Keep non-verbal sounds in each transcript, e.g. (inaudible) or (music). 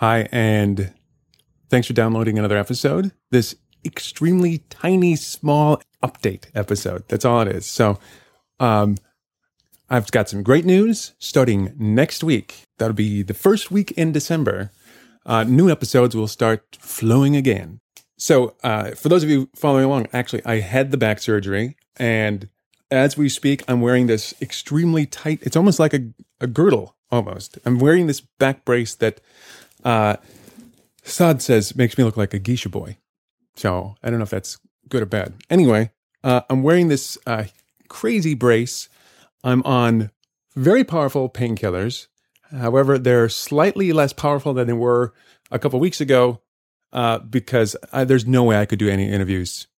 Hi, and thanks for downloading another episode. This extremely tiny, small update episode. That's all it is. So, um, I've got some great news starting next week. That'll be the first week in December. Uh, new episodes will start flowing again. So, uh, for those of you following along, actually, I had the back surgery, and as we speak, I'm wearing this extremely tight. It's almost like a, a girdle, almost. I'm wearing this back brace that uh, Saad says makes me look like a geisha boy. So I don't know if that's good or bad. Anyway, uh, I'm wearing this uh, crazy brace. I'm on very powerful painkillers. However, they're slightly less powerful than they were a couple weeks ago uh, because I, there's no way I could do any interviews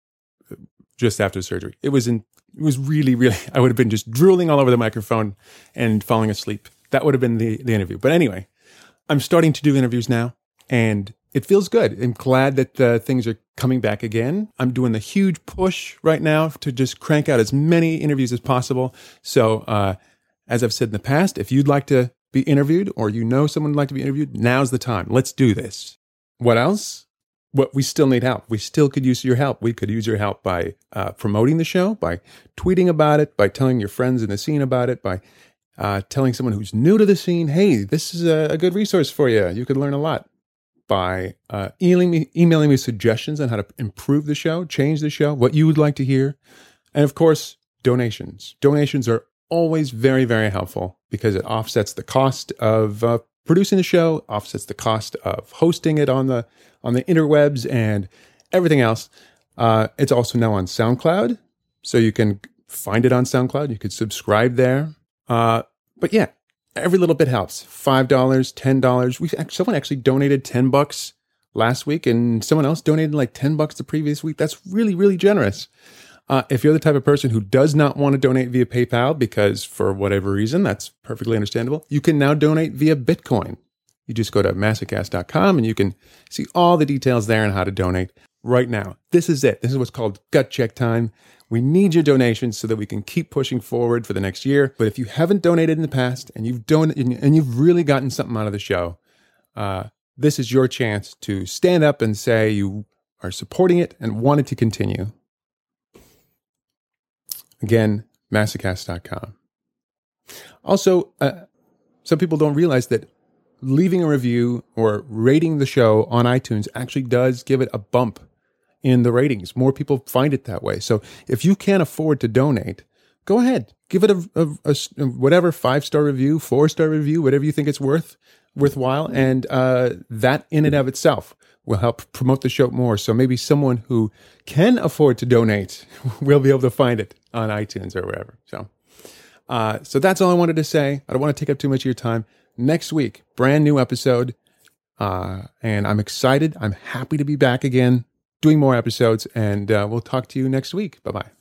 just after surgery. It was in, it was really, really. (laughs) I would have been just drooling all over the microphone and falling asleep. That would have been the the interview. But anyway, I'm starting to do interviews now, and it feels good. I'm glad that uh, things are coming back again. I'm doing the huge push right now to just crank out as many interviews as possible. So, uh, as I've said in the past, if you'd like to be interviewed or you know someone would like to be interviewed, now's the time. Let's do this. What else? What we still need help. We still could use your help. We could use your help by uh, promoting the show, by tweeting about it, by telling your friends in the scene about it, by uh, telling someone who's new to the scene, hey, this is a, a good resource for you. You could learn a lot by uh, emailing me, emailing me suggestions on how to improve the show, change the show, what you would like to hear, and of course, donations. Donations are always very, very helpful because it offsets the cost of uh, producing the show, offsets the cost of hosting it on the on the interwebs and everything else. Uh, it's also now on SoundCloud, so you can find it on SoundCloud. You could subscribe there. Uh, but yeah, every little bit helps. Five dollars, ten dollars. We someone actually donated ten bucks last week, and someone else donated like ten bucks the previous week. That's really, really generous. Uh, if you're the type of person who does not want to donate via PayPal because for whatever reason, that's perfectly understandable. You can now donate via Bitcoin. You just go to massacast.com and you can see all the details there on how to donate right now. This is it. This is what's called gut check time. We need your donations so that we can keep pushing forward for the next year. But if you haven't donated in the past and you've donated and you've really gotten something out of the show, uh, this is your chance to stand up and say you are supporting it and want it to continue. Again, massacast.com. Also, uh, some people don't realize that leaving a review or rating the show on iTunes actually does give it a bump in the ratings. More people find it that way. So if you can't afford to donate, go ahead, give it a, a, a whatever five star review, four star review, whatever you think it's worth worthwhile, and uh, that in and of itself will help promote the show more. So maybe someone who can afford to donate (laughs) will be able to find it on iTunes or wherever. So, uh, so that's all I wanted to say. I don't want to take up too much of your time. Next week, brand new episode. Uh, and I'm excited. I'm happy to be back again doing more episodes, and uh, we'll talk to you next week. Bye bye.